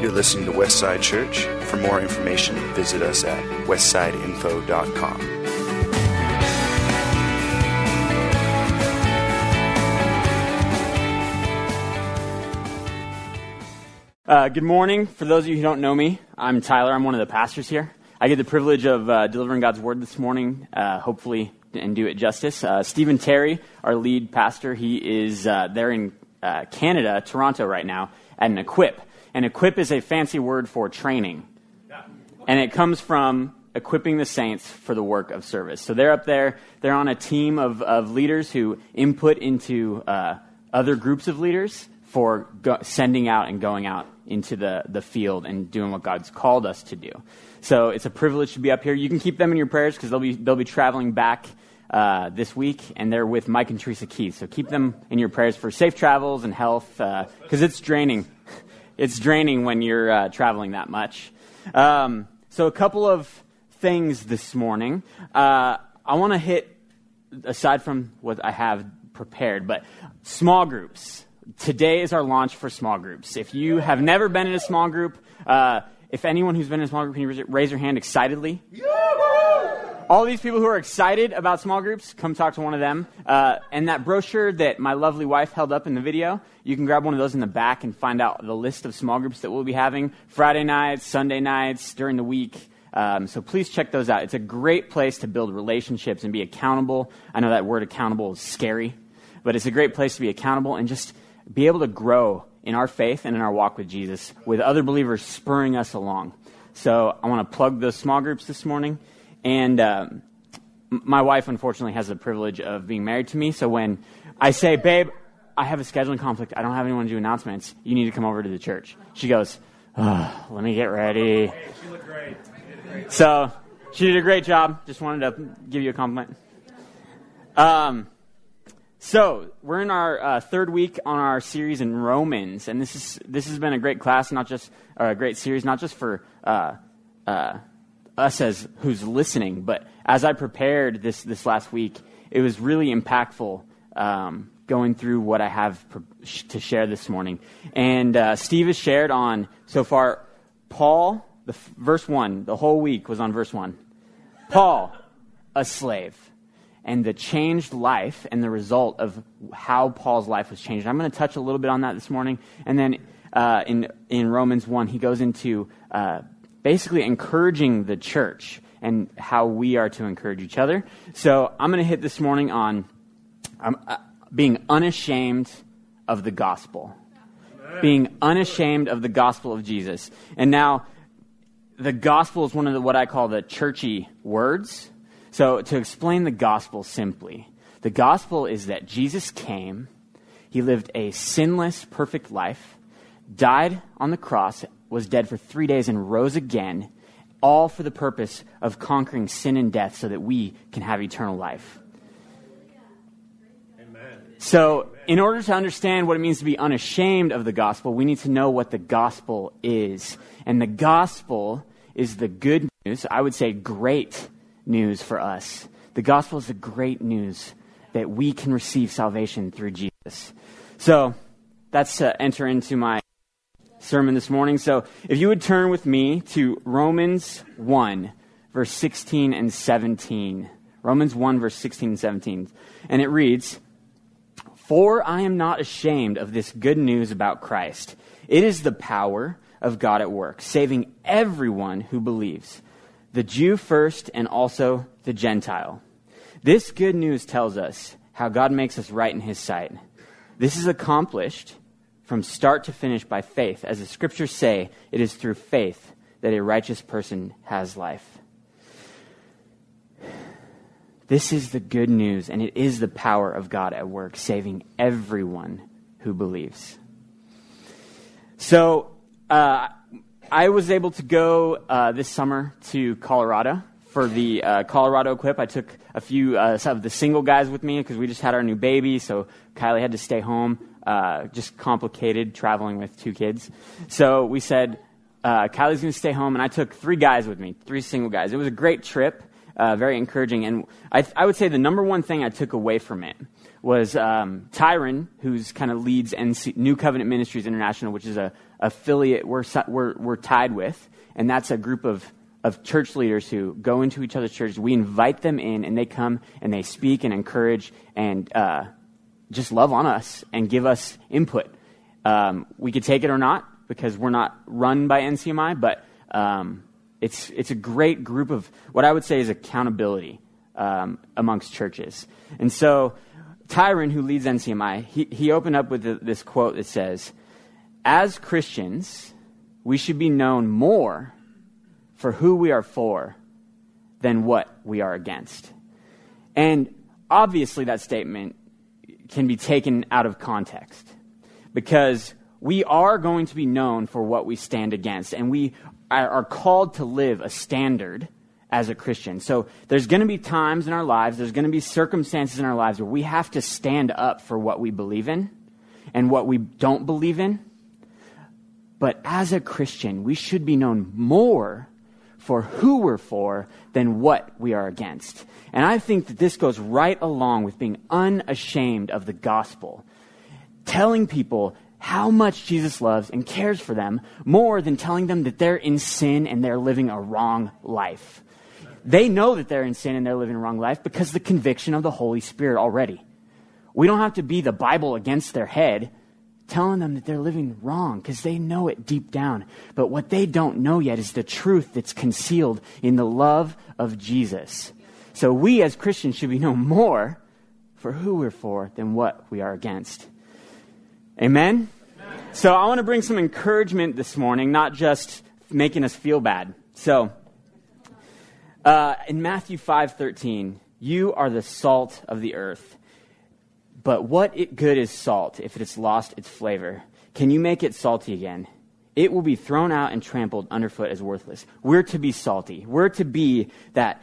You're listening to Westside Church. For more information, visit us at westsideinfo.com. Uh, good morning. For those of you who don't know me, I'm Tyler. I'm one of the pastors here. I get the privilege of uh, delivering God's word this morning, uh, hopefully, and do it justice. Uh, Stephen Terry, our lead pastor, he is uh, there in uh, Canada, Toronto, right now, at an equip. And equip is a fancy word for training. And it comes from equipping the saints for the work of service. So they're up there, they're on a team of, of leaders who input into other groups of leaders for go- sending out and going out into the, the field and doing what God's called us to do. So it's a privilege to be up here. You can keep them in your prayers because they'll be, they'll be traveling back uh, this week, and they're with Mike and Teresa Keith. So keep them in your prayers for safe travels and health because uh, it's draining. It's draining when you're uh, traveling that much. Um, so, a couple of things this morning. Uh, I want to hit, aside from what I have prepared, but small groups today is our launch for small groups. If you have never been in a small group, uh, if anyone who's been in a small group, can you raise your hand excitedly? All these people who are excited about small groups, come talk to one of them. Uh, and that brochure that my lovely wife held up in the video, you can grab one of those in the back and find out the list of small groups that we'll be having Friday nights, Sunday nights, during the week. Um, so please check those out. It's a great place to build relationships and be accountable. I know that word accountable is scary, but it's a great place to be accountable and just be able to grow in our faith and in our walk with Jesus with other believers spurring us along. So I want to plug those small groups this morning. And um, my wife, unfortunately, has the privilege of being married to me. So when I say, babe, I have a scheduling conflict, I don't have anyone to do announcements, you need to come over to the church. She goes, oh, let me get ready. She looked great. So she did a great job. Just wanted to give you a compliment. Um, so we're in our uh, third week on our series in Romans, and this is this has been a great class, not just or a great series, not just for uh, uh, us as who's listening, but as I prepared this this last week, it was really impactful um, going through what I have to share this morning. And uh, Steve has shared on so far. Paul, the f- verse one, the whole week was on verse one. Paul, a slave and the changed life and the result of how Paul's life was changed. I'm going to touch a little bit on that this morning. And then uh, in, in Romans 1, he goes into uh, basically encouraging the church and how we are to encourage each other. So I'm going to hit this morning on um, uh, being unashamed of the gospel. Being unashamed of the gospel of Jesus. And now, the gospel is one of the, what I call the churchy words so, to explain the gospel simply, the gospel is that Jesus came, he lived a sinless, perfect life, died on the cross, was dead for three days, and rose again, all for the purpose of conquering sin and death so that we can have eternal life. Amen. So, in order to understand what it means to be unashamed of the gospel, we need to know what the gospel is. And the gospel is the good news, I would say great news for us. The gospel is the great news that we can receive salvation through Jesus. So that's to enter into my sermon this morning. So if you would turn with me to Romans 1, verse 16 and 17. Romans 1, verse 16 and 17. And it reads, For I am not ashamed of this good news about Christ. It is the power of God at work, saving everyone who believes the Jew first and also the Gentile. This good news tells us how God makes us right in His sight. This is accomplished from start to finish by faith. As the scriptures say, it is through faith that a righteous person has life. This is the good news, and it is the power of God at work, saving everyone who believes. So, uh, I was able to go uh, this summer to Colorado for the uh, Colorado Equip. I took a few uh, of the single guys with me because we just had our new baby, so Kylie had to stay home. Uh, just complicated traveling with two kids. So we said, uh, Kylie's going to stay home, and I took three guys with me, three single guys. It was a great trip, uh, very encouraging. And I, I would say the number one thing I took away from it was um, Tyrone, who's kind of leads NC, New Covenant Ministries International, which is a affiliate we're, we're, we're tied with. And that's a group of, of church leaders who go into each other's churches. We invite them in, and they come and they speak and encourage and uh, just love on us and give us input. Um, we could take it or not because we're not run by NCMI, but um, it's, it's a great group of what I would say is accountability um, amongst churches. And so Tyrone, who leads NCMI, he, he opened up with the, this quote that says, As Christians, we should be known more for who we are for than what we are against. And obviously, that statement can be taken out of context because we are going to be known for what we stand against, and we are called to live a standard as a Christian. So there's going to be times in our lives, there's going to be circumstances in our lives where we have to stand up for what we believe in and what we don't believe in. But as a Christian, we should be known more for who we're for than what we are against. And I think that this goes right along with being unashamed of the gospel. Telling people how much Jesus loves and cares for them more than telling them that they're in sin and they're living a wrong life. They know that they're in sin and they're living a wrong life because the conviction of the Holy Spirit already. We don't have to be the Bible against their head telling them that they're living wrong because they know it deep down. But what they don't know yet is the truth that's concealed in the love of Jesus. So we as Christians should be known more for who we're for than what we are against. Amen? Amen? So I want to bring some encouragement this morning, not just making us feel bad. So uh, in Matthew 5:13, you are the salt of the earth. But what good is salt if it has lost its flavor? Can you make it salty again? It will be thrown out and trampled underfoot as worthless. We're to be salty. We're to be that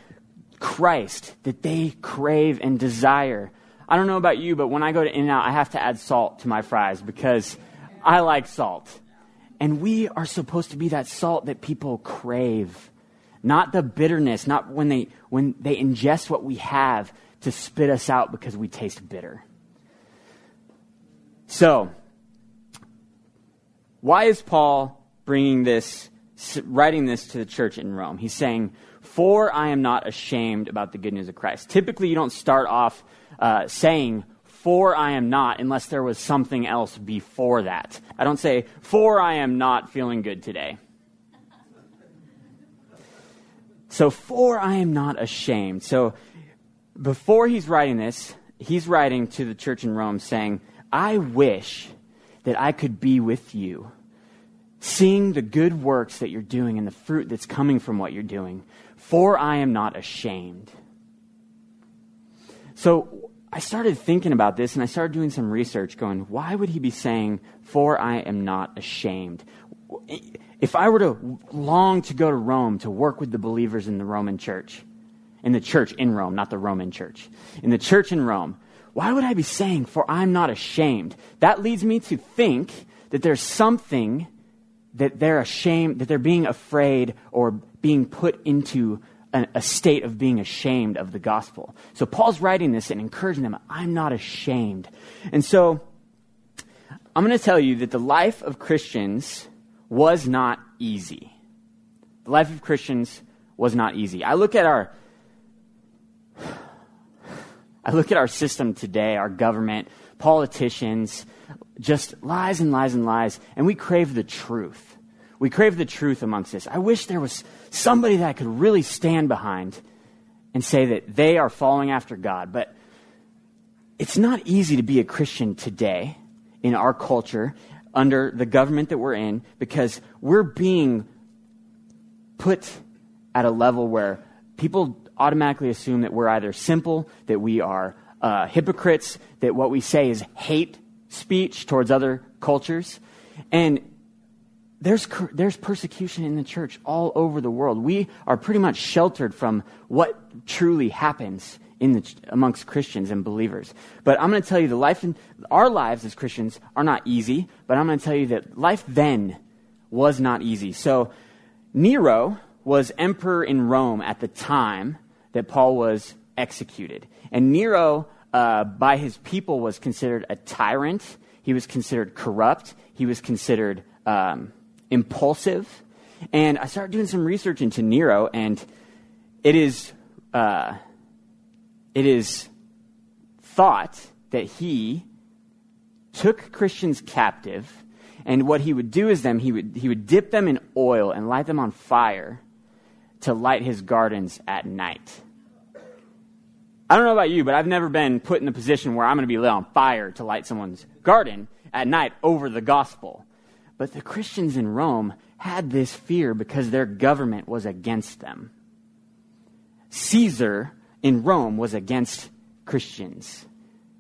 Christ that they crave and desire. I don't know about you, but when I go to In-N-Out, I have to add salt to my fries because I like salt. And we are supposed to be that salt that people crave not the bitterness, not when they, when they ingest what we have to spit us out because we taste bitter. So, why is Paul bringing this, writing this to the church in Rome? He's saying, For I am not ashamed about the good news of Christ. Typically, you don't start off uh, saying, For I am not, unless there was something else before that. I don't say, For I am not feeling good today. So, for I am not ashamed. So, before he's writing this, he's writing to the church in Rome saying, I wish that I could be with you, seeing the good works that you're doing and the fruit that's coming from what you're doing, for I am not ashamed. So, I started thinking about this and I started doing some research going, why would he be saying, for I am not ashamed? if I were to long to go to Rome to work with the believers in the Roman church, in the church in Rome, not the Roman church, in the church in Rome, why would I be saying, for I'm not ashamed? That leads me to think that there's something that they're ashamed, that they're being afraid or being put into a state of being ashamed of the gospel. So Paul's writing this and encouraging them, I'm not ashamed. And so I'm going to tell you that the life of Christians was not easy. The life of Christians was not easy. I look at our I look at our system today, our government, politicians, just lies and lies and lies, and we crave the truth. We crave the truth amongst this. I wish there was somebody that I could really stand behind and say that they are following after God, but it's not easy to be a Christian today in our culture under the government that we're in because we're being put at a level where people automatically assume that we're either simple, that we are uh, hypocrites, that what we say is hate speech towards other cultures. And there's, there's persecution in the church all over the world. We are pretty much sheltered from what truly happens in the, amongst Christians and believers. But I'm going to tell you the life in our lives as Christians are not easy, but I'm going to tell you that life then was not easy. So Nero was emperor in Rome at the time that Paul was executed. And Nero uh, by his people was considered a tyrant. He was considered corrupt. He was considered um, impulsive. And I started doing some research into Nero, and it is, uh, it is thought that he took Christians captive, and what he would do is them he would he would dip them in oil and light them on fire to light his gardens at night. I don't know about you, but I've never been put in a position where I'm going to be lit on fire to light someone's garden at night over the gospel. But the Christians in Rome had this fear because their government was against them. Caesar in Rome was against Christians.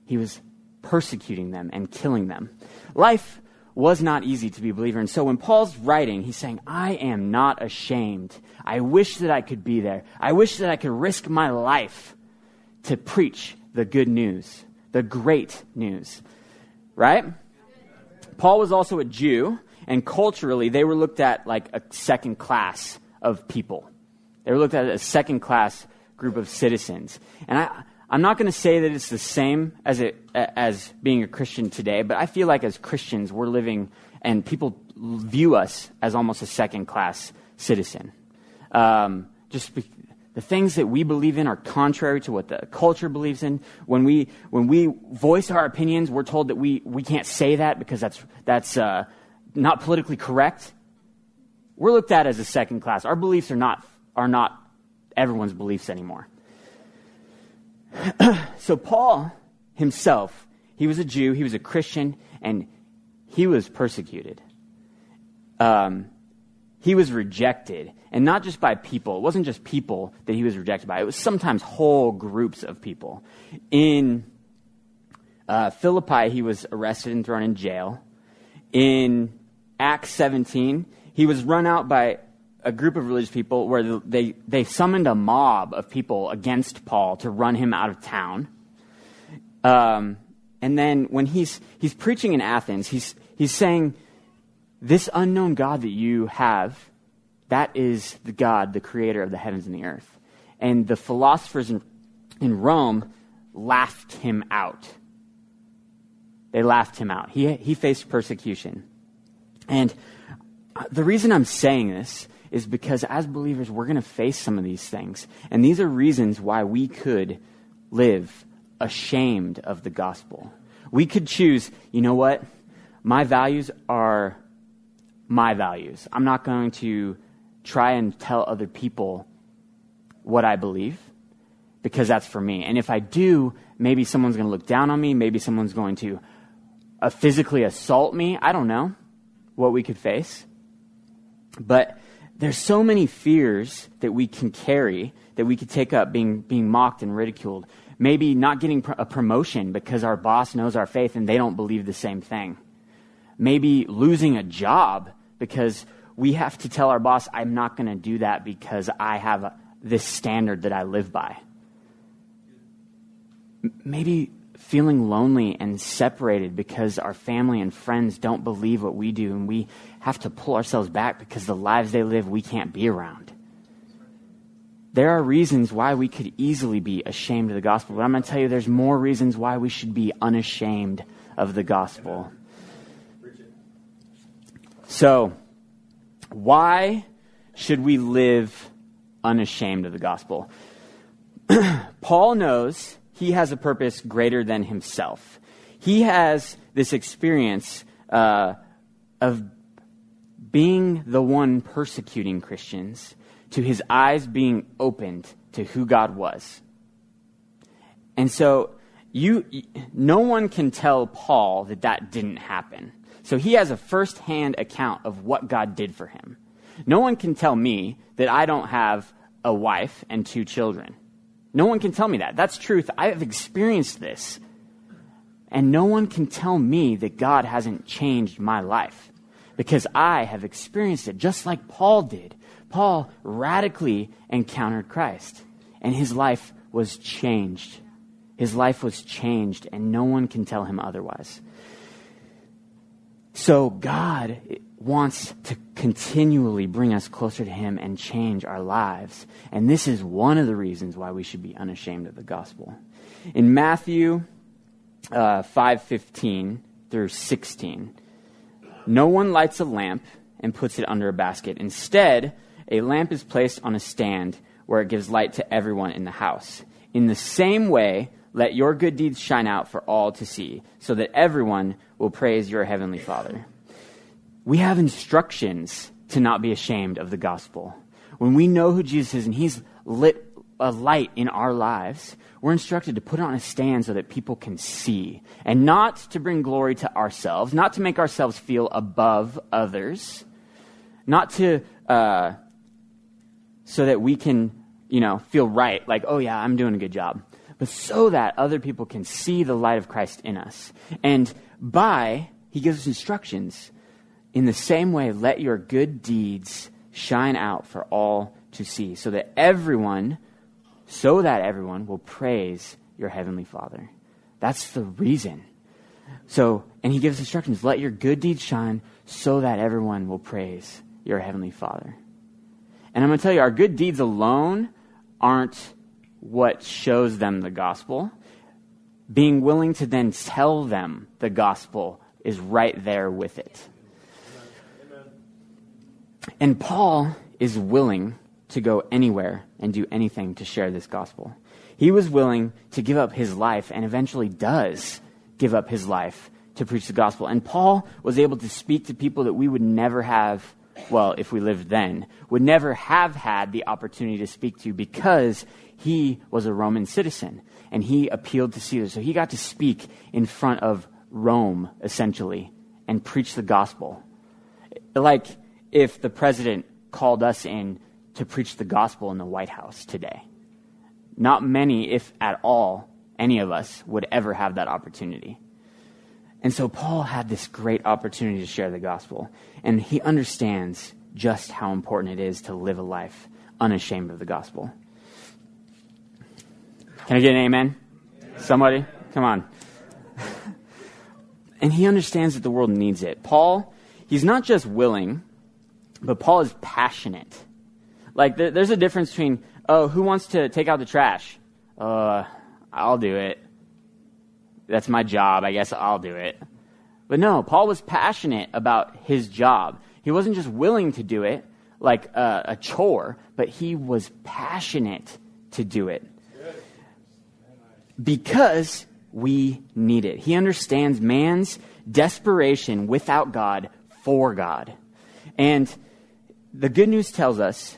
He was persecuting them and killing them. Life was not easy to be a believer. And so when Paul's writing, he's saying, I am not ashamed. I wish that I could be there. I wish that I could risk my life to preach the good news, the great news. Right? Paul was also a Jew, and culturally, they were looked at like a second class of people. They were looked at as a second class group of citizens. And I, I'm not going to say that it's the same as, it, as being a Christian today, but I feel like as Christians, we're living, and people view us as almost a second class citizen. Um, just the things that we believe in are contrary to what the culture believes in. When we, when we voice our opinions, we're told that we, we can't say that because that's, that's uh, not politically correct. We're looked at as a second class. Our beliefs are not, are not everyone's beliefs anymore. so, Paul himself, he was a Jew, he was a Christian, and he was persecuted. Um, he was rejected, and not just by people. It wasn't just people that he was rejected by, it was sometimes whole groups of people. In uh, Philippi, he was arrested and thrown in jail. In Acts 17, he was run out by a group of religious people where they, they summoned a mob of people against Paul to run him out of town. Um, and then when he's, he's preaching in Athens, he's, he's saying, This unknown God that you have, that is the God, the creator of the heavens and the earth. And the philosophers in, in Rome laughed him out. They laughed him out. He, he faced persecution. And the reason I'm saying this is because as believers, we're going to face some of these things. And these are reasons why we could live ashamed of the gospel. We could choose, you know what? My values are my values. I'm not going to try and tell other people what I believe because that's for me. And if I do, maybe someone's going to look down on me. Maybe someone's going to uh, physically assault me. I don't know what we could face. But there's so many fears that we can carry that we could take up being, being mocked and ridiculed. Maybe not getting a promotion because our boss knows our faith and they don't believe the same thing. Maybe losing a job because we have to tell our boss, I'm not going to do that because I have this standard that I live by. Maybe feeling lonely and separated because our family and friends don't believe what we do and we have to pull ourselves back because the lives they live we can't be around. There are reasons why we could easily be ashamed of the gospel, but I'm going to tell you there's more reasons why we should be unashamed of the gospel. So, why should we live unashamed of the gospel? Paul knows he has a purpose greater than himself. He has this experience uh, of being the one persecuting Christians to his eyes being opened to who God was. And so you no one can tell Paul that that didn't happen. So he has a first-hand account of what God did for him. No one can tell me that I don't have a wife and two children. No one can tell me that. That's truth. I have experienced this. And no one can tell me that God hasn't changed my life because I have experienced it just like Paul did. Paul radically encountered Christ, and his life was changed. His life was changed, and no one can tell him otherwise. So, God wants to continually bring us closer to Him and change our lives. And this is one of the reasons why we should be unashamed of the gospel. In Matthew uh, 5:15 through 16, no one lights a lamp and puts it under a basket. Instead, a lamp is placed on a stand where it gives light to everyone in the house. In the same way, let your good deeds shine out for all to see, so that everyone will praise your heavenly Father. We have instructions to not be ashamed of the gospel. When we know who Jesus is and he's lit a light in our lives, we're instructed to put it on a stand so that people can see and not to bring glory to ourselves, not to make ourselves feel above others, not to, uh, so that we can, you know, feel right, like, oh yeah, I'm doing a good job, but so that other people can see the light of Christ in us. And by, he gives us instructions. In the same way, let your good deeds shine out for all to see, so that everyone, so that everyone will praise your heavenly Father. That's the reason. So, and he gives instructions let your good deeds shine so that everyone will praise your heavenly Father. And I'm going to tell you, our good deeds alone aren't what shows them the gospel. Being willing to then tell them the gospel is right there with it. And Paul is willing to go anywhere and do anything to share this gospel. He was willing to give up his life and eventually does give up his life to preach the gospel. And Paul was able to speak to people that we would never have, well, if we lived then, would never have had the opportunity to speak to because he was a Roman citizen and he appealed to Caesar. So he got to speak in front of Rome, essentially, and preach the gospel. Like if the president called us in to preach the gospel in the White House today. Not many, if at all, any of us would ever have that opportunity. And so Paul had this great opportunity to share the gospel, and he understands just how important it is to live a life unashamed of the gospel. Can I get an amen? amen. Somebody? Come on. and he understands that the world needs it. Paul, he's not just willing, but Paul is passionate. Like, there, there's a difference between, oh, who wants to take out the trash? Uh, I'll do it. That's my job. I guess I'll do it. But no, Paul was passionate about his job. He wasn't just willing to do it like a, a chore, but he was passionate to do it. Because we need it. He understands man's desperation without God for God. And the good news tells us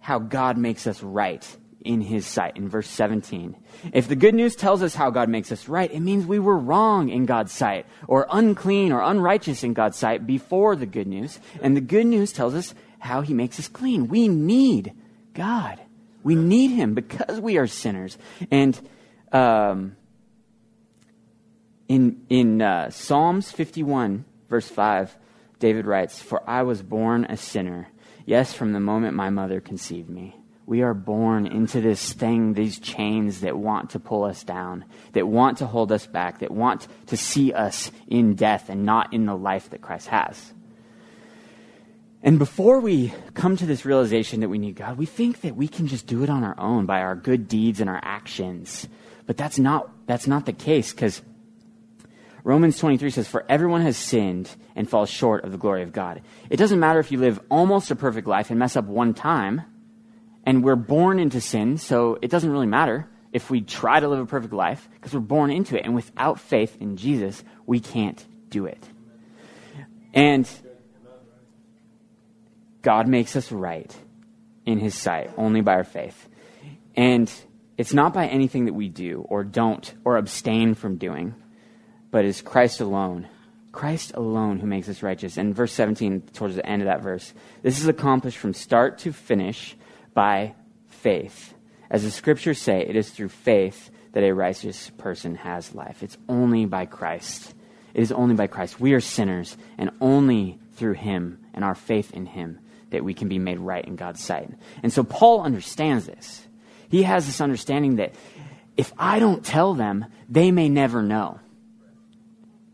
how God makes us right in his sight in verse 17. If the good news tells us how God makes us right, it means we were wrong in God's sight or unclean or unrighteous in God's sight before the good news. And the good news tells us how he makes us clean. We need God. We need him because we are sinners. And um, in, in uh, Psalms 51, verse 5, David writes, For I was born a sinner. Yes, from the moment my mother conceived me. We are born into this thing, these chains that want to pull us down, that want to hold us back, that want to see us in death and not in the life that Christ has. And before we come to this realization that we need God, we think that we can just do it on our own by our good deeds and our actions. But that's not, that's not the case because Romans 23 says, For everyone has sinned and falls short of the glory of God. It doesn't matter if you live almost a perfect life and mess up one time, and we're born into sin, so it doesn't really matter if we try to live a perfect life because we're born into it. And without faith in Jesus, we can't do it. And God makes us right in his sight only by our faith. And it's not by anything that we do or don't or abstain from doing, but is Christ alone. Christ alone who makes us righteous. And verse 17, towards the end of that verse, this is accomplished from start to finish by faith. As the scriptures say, it is through faith that a righteous person has life. It's only by Christ. It is only by Christ. We are sinners, and only through him and our faith in him that we can be made right in God's sight. And so Paul understands this. He has this understanding that if I don't tell them, they may never know.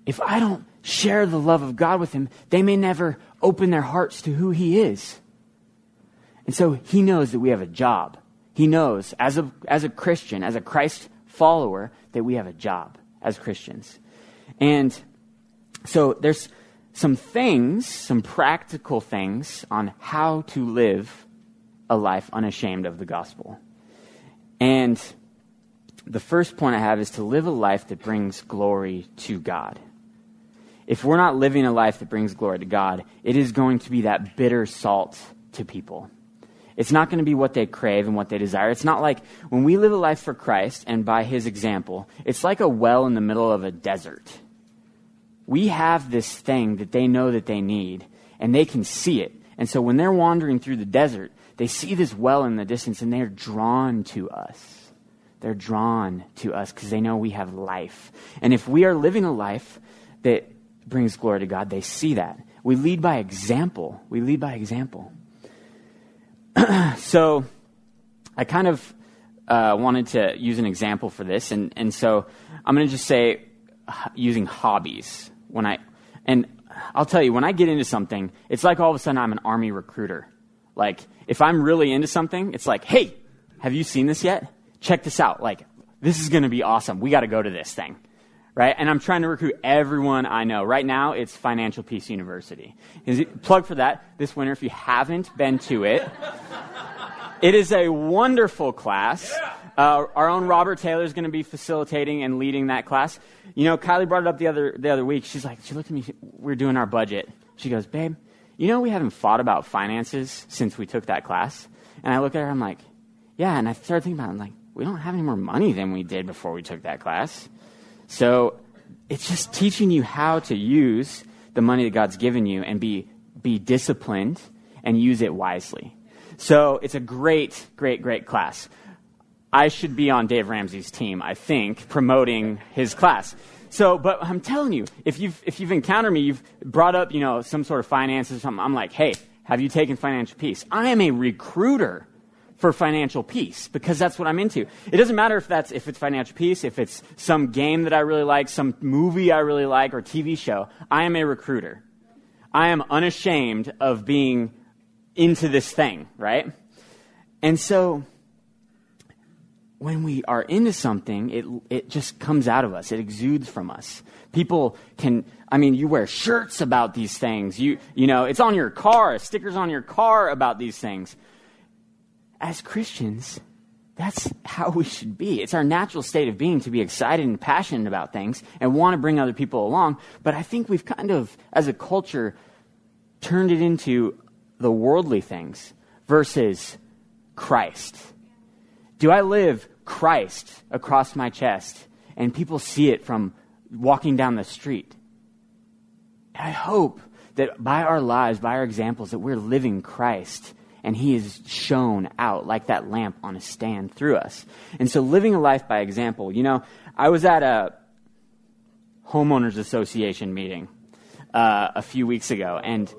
If I don't share the love of God with them, they may never open their hearts to who He is. And so he knows that we have a job. He knows, as a, as a Christian, as a Christ follower that we have a job as Christians. And so there's some things, some practical things on how to live a life unashamed of the gospel. And the first point I have is to live a life that brings glory to God. If we're not living a life that brings glory to God, it is going to be that bitter salt to people. It's not going to be what they crave and what they desire. It's not like when we live a life for Christ and by his example, it's like a well in the middle of a desert. We have this thing that they know that they need, and they can see it. And so when they're wandering through the desert, they see this well in the distance and they're drawn to us. They're drawn to us because they know we have life. And if we are living a life that brings glory to God, they see that. We lead by example. We lead by example. so I kind of uh, wanted to use an example for this. And, and so I'm going to just say using hobbies. When I, and I'll tell you, when I get into something, it's like all of a sudden I'm an army recruiter. Like, if I'm really into something, it's like, hey, have you seen this yet? Check this out. Like, this is going to be awesome. We got to go to this thing. Right? And I'm trying to recruit everyone I know. Right now, it's Financial Peace University. Plug for that this winter if you haven't been to it. It is a wonderful class. Uh, our own Robert Taylor is going to be facilitating and leading that class. You know, Kylie brought it up the other the other week. She's like, she looked at me. We're doing our budget. She goes, "Babe, you know we haven't fought about finances since we took that class." And I look at her. I'm like, "Yeah." And I started thinking about it. I'm like, we don't have any more money than we did before we took that class. So it's just teaching you how to use the money that God's given you and be be disciplined and use it wisely. So it's a great, great, great class. I should be on Dave Ramsey's team, I think, promoting his class. So, but I'm telling you, if you've, if you've encountered me, you've brought up, you know, some sort of finances or something, I'm like, hey, have you taken financial peace? I am a recruiter for financial peace because that's what I'm into. It doesn't matter if that's, if it's financial peace, if it's some game that I really like, some movie I really like, or TV show. I am a recruiter. I am unashamed of being into this thing, right? And so, when we are into something, it, it just comes out of us. It exudes from us. People can, I mean, you wear shirts about these things. You, you know, it's on your car, stickers on your car about these things. As Christians, that's how we should be. It's our natural state of being to be excited and passionate about things and want to bring other people along. But I think we've kind of, as a culture, turned it into the worldly things versus Christ do I live Christ across my chest and people see it from walking down the street? I hope that by our lives, by our examples, that we're living Christ and he is shown out like that lamp on a stand through us. And so living a life by example, you know, I was at a homeowners association meeting uh, a few weeks ago and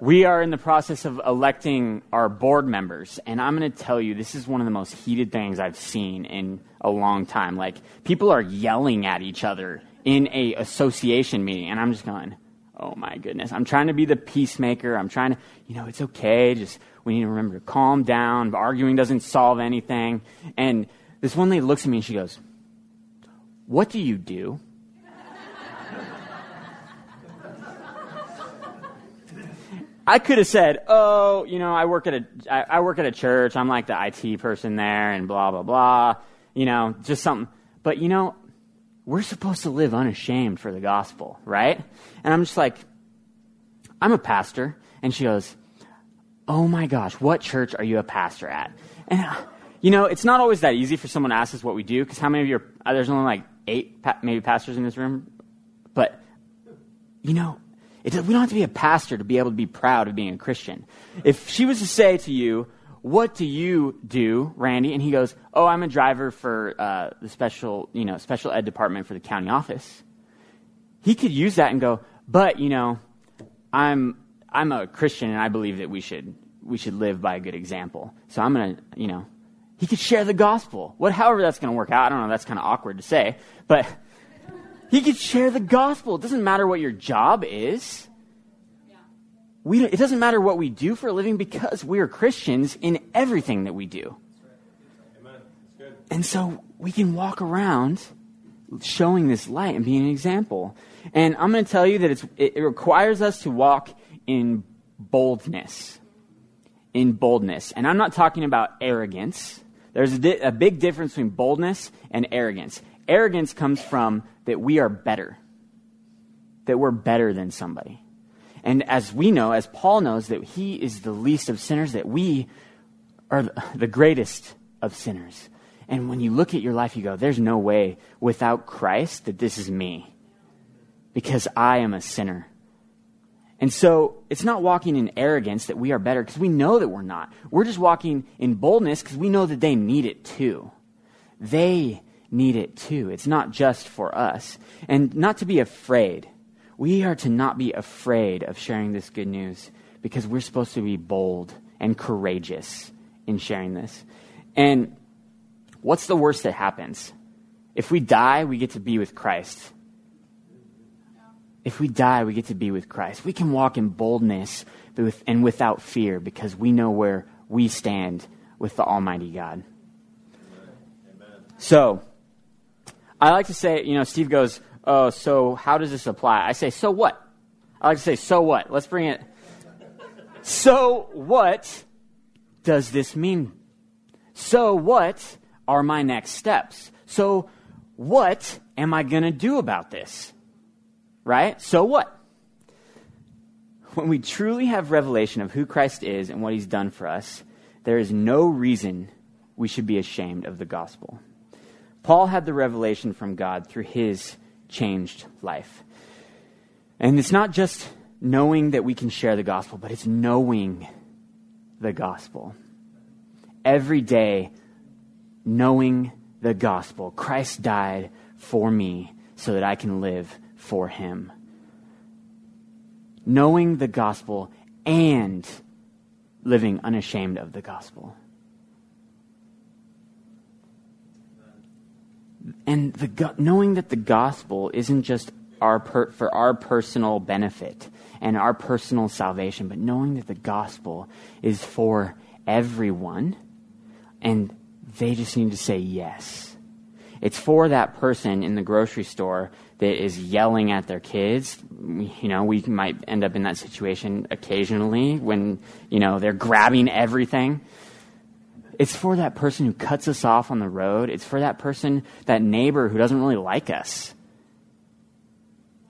we are in the process of electing our board members, and I'm going to tell you, this is one of the most heated things I've seen in a long time. Like, people are yelling at each other in a association meeting, and I'm just going, oh my goodness. I'm trying to be the peacemaker. I'm trying to, you know, it's okay. Just, we need to remember to calm down. Arguing doesn't solve anything. And this one lady looks at me and she goes, what do you do? I could have said, "Oh, you know, I work at a I, I work at a church. I'm like the IT person there, and blah blah blah." You know, just something. But you know, we're supposed to live unashamed for the gospel, right? And I'm just like, I'm a pastor, and she goes, "Oh my gosh, what church are you a pastor at?" And uh, you know, it's not always that easy for someone to ask us what we do because how many of you are, uh, there's only like eight maybe pastors in this room, but you know, it, we don't have to be a pastor to be able to be proud of being a Christian. If she was to say to you, what do you do, Randy? And he goes, oh, I'm a driver for uh, the special, you know, special ed department for the county office. He could use that and go, but, you know, I'm, I'm a Christian and I believe that we should, we should live by a good example. So I'm going to, you know, he could share the gospel. What, however that's going to work out, I don't know, that's kind of awkward to say, but he could share the gospel. It doesn't matter what your job is. We, it doesn't matter what we do for a living because we are Christians in everything that we do. And so we can walk around showing this light and being an example. And I'm going to tell you that it, it requires us to walk in boldness. In boldness. And I'm not talking about arrogance. There's a, di- a big difference between boldness and arrogance. Arrogance comes from that we are better, that we're better than somebody. And as we know, as Paul knows, that he is the least of sinners, that we are the greatest of sinners. And when you look at your life, you go, there's no way without Christ that this is me because I am a sinner. And so it's not walking in arrogance that we are better because we know that we're not. We're just walking in boldness because we know that they need it too. They need it too. It's not just for us. And not to be afraid. We are to not be afraid of sharing this good news because we're supposed to be bold and courageous in sharing this. And what's the worst that happens? If we die, we get to be with Christ. If we die, we get to be with Christ. We can walk in boldness and without fear because we know where we stand with the Almighty God. Amen. So, I like to say, you know, Steve goes, Oh, so how does this apply? I say, So what? I like to say, So what? Let's bring it. So what does this mean? So what are my next steps? So what am I going to do about this? Right? So what? When we truly have revelation of who Christ is and what he's done for us, there is no reason we should be ashamed of the gospel. Paul had the revelation from God through his changed life. And it's not just knowing that we can share the gospel, but it's knowing the gospel. Every day, knowing the gospel. Christ died for me so that I can live for him. Knowing the gospel and living unashamed of the gospel. And the, knowing that the gospel isn't just our per, for our personal benefit and our personal salvation, but knowing that the gospel is for everyone and they just need to say yes. It's for that person in the grocery store that is yelling at their kids. You know, we might end up in that situation occasionally when, you know, they're grabbing everything. It's for that person who cuts us off on the road. It's for that person, that neighbor who doesn't really like us.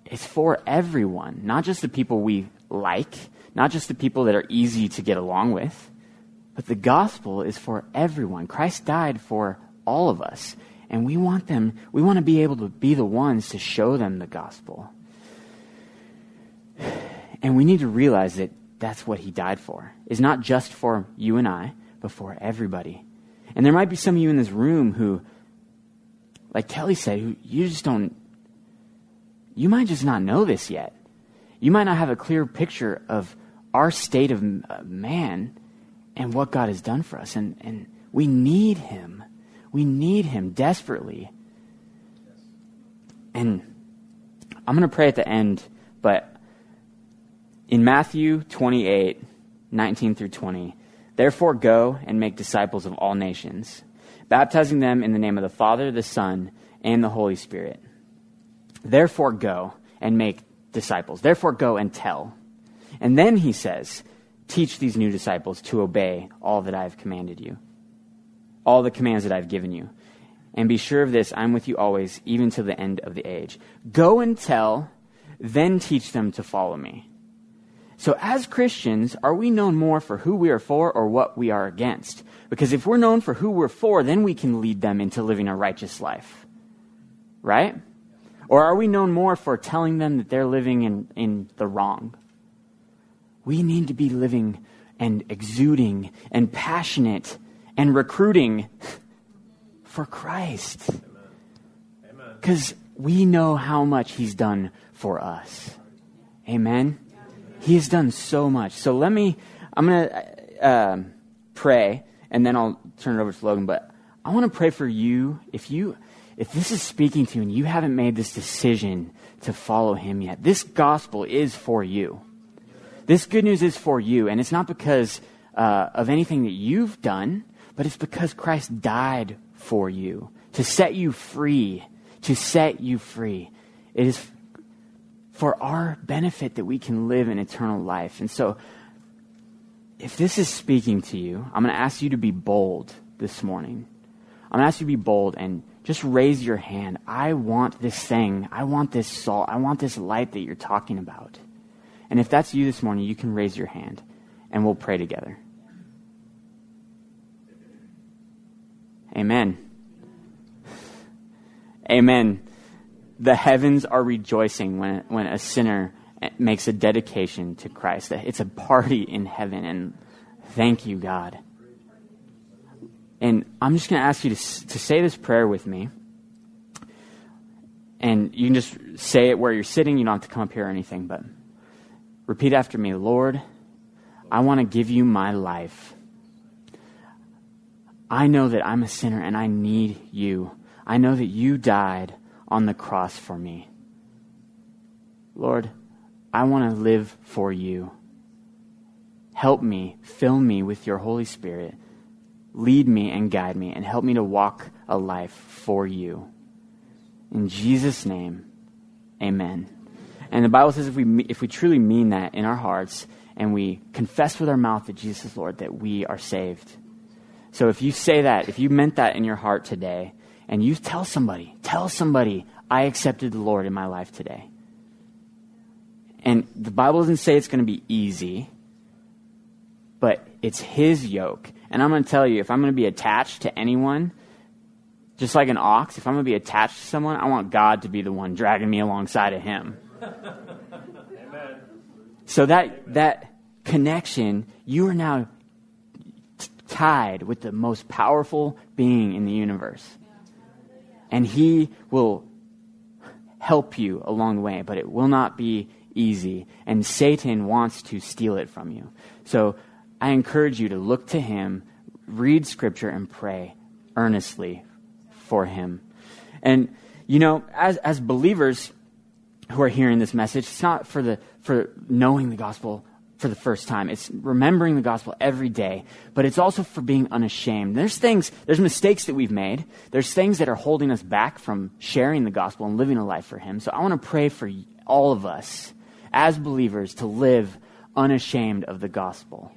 It's for everyone, not just the people we like, not just the people that are easy to get along with. But the gospel is for everyone. Christ died for all of us. And we want them, we want to be able to be the ones to show them the gospel. And we need to realize that that's what he died for. Is not just for you and I, but for everybody. And there might be some of you in this room who, like Kelly said, who you just don't, you might just not know this yet. You might not have a clear picture of our state of man and what God has done for us. And, and we need Him. We need Him desperately. And I'm going to pray at the end, but in Matthew 28 19 through 20, therefore go and make disciples of all nations, baptizing them in the name of the Father, the Son, and the Holy Spirit. Therefore go and make disciples. Therefore go and tell. And then he says, teach these new disciples to obey all that I have commanded you, all the commands that I've given you. And be sure of this I'm with you always, even to the end of the age. Go and tell, then teach them to follow me. So, as Christians, are we known more for who we are for or what we are against? Because if we're known for who we're for, then we can lead them into living a righteous life. Right? Or are we known more for telling them that they're living in, in the wrong? We need to be living and exuding and passionate and recruiting for Christ. Because we know how much He's done for us. Amen? He has done so much. So let me, I'm going to uh, pray and then I'll turn it over to Logan. But I want to pray for you. If you, if this is speaking to you and you haven't made this decision to follow Him yet, this gospel is for you. This good news is for you, and it's not because uh, of anything that you've done, but it's because Christ died for you, to set you free, to set you free. It is for our benefit that we can live an eternal life. And so, if this is speaking to you, I'm going to ask you to be bold this morning. I'm going to ask you to be bold and just raise your hand. I want this thing. I want this salt. I want this light that you're talking about. And if that's you this morning, you can raise your hand and we'll pray together. Amen. Amen. The heavens are rejoicing when, when a sinner makes a dedication to Christ. It's a party in heaven, and thank you, God. And I'm just going to ask you to, to say this prayer with me. And you can just say it where you're sitting. You don't have to come up here or anything, but repeat after me Lord, I want to give you my life. I know that I'm a sinner and I need you. I know that you died on the cross for me. Lord, I want to live for you. Help me, fill me with your Holy Spirit. Lead me and guide me and help me to walk a life for you. In Jesus' name, amen. And the Bible says if we, if we truly mean that in our hearts and we confess with our mouth that Jesus is Lord, that we are saved. So if you say that, if you meant that in your heart today, and you tell somebody, tell somebody, I accepted the Lord in my life today. And the Bible doesn't say it's going to be easy, but it's His yoke. And I'm going to tell you, if I'm going to be attached to anyone, just like an ox, if I'm going to be attached to someone, I want God to be the one dragging me alongside of Him. Amen. So that, that connection, you are now tied with the most powerful being in the universe. And He will help you along the way, but it will not be easy. And Satan wants to steal it from you. So I encourage you to look to Him, read Scripture, and pray earnestly for Him. And, you know, as, as believers who are hearing this message, it's not for, the, for knowing the gospel for the first time. It's remembering the gospel every day, but it's also for being unashamed. There's things, there's mistakes that we've made. There's things that are holding us back from sharing the gospel and living a life for Him. So I want to pray for all of us as believers to live unashamed of the gospel.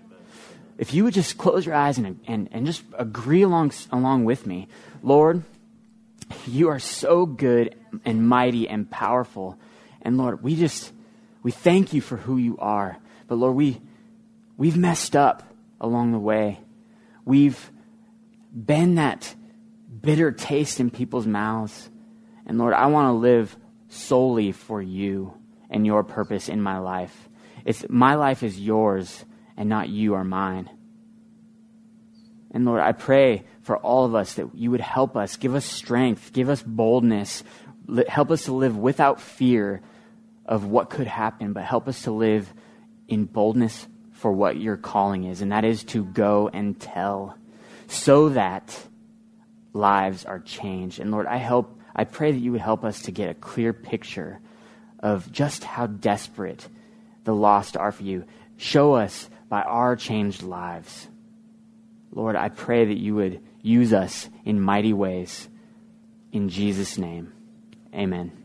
If you would just close your eyes and, and, and just agree along, along with me, Lord, you are so good and mighty and powerful. And Lord, we just, we thank you for who you are. But Lord, we, we've messed up along the way. We've been that bitter taste in people's mouths. And Lord, I want to live solely for you and your purpose in my life. It's, my life is yours and not you are mine. And Lord, I pray for all of us that you would help us, give us strength, give us boldness, help us to live without fear of what could happen, but help us to live in boldness for what your calling is, and that is to go and tell so that lives are changed. And Lord, I help I pray that you would help us to get a clear picture of just how desperate the lost are for you. Show us by our changed lives. Lord, I pray that you would use us in mighty ways. In Jesus' name, amen.